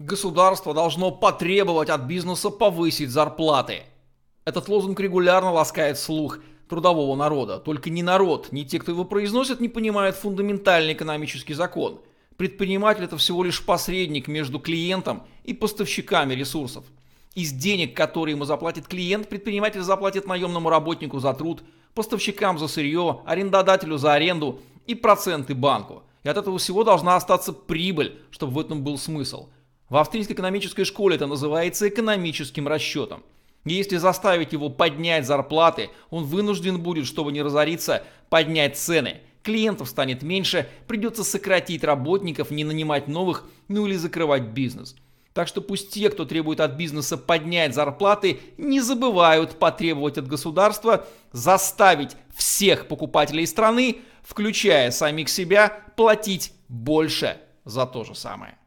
Государство должно потребовать от бизнеса повысить зарплаты. Этот лозунг регулярно ласкает слух трудового народа. Только ни народ, ни те, кто его произносит, не понимают фундаментальный экономический закон. Предприниматель это всего лишь посредник между клиентом и поставщиками ресурсов. Из денег, которые ему заплатит клиент, предприниматель заплатит наемному работнику за труд, поставщикам за сырье, арендодателю за аренду и проценты банку. И от этого всего должна остаться прибыль, чтобы в этом был смысл – в австрийской экономической школе это называется экономическим расчетом. И если заставить его поднять зарплаты, он вынужден будет, чтобы не разориться, поднять цены. Клиентов станет меньше, придется сократить работников, не нанимать новых, ну или закрывать бизнес. Так что пусть те, кто требует от бизнеса поднять зарплаты, не забывают потребовать от государства заставить всех покупателей страны, включая самих себя, платить больше за то же самое.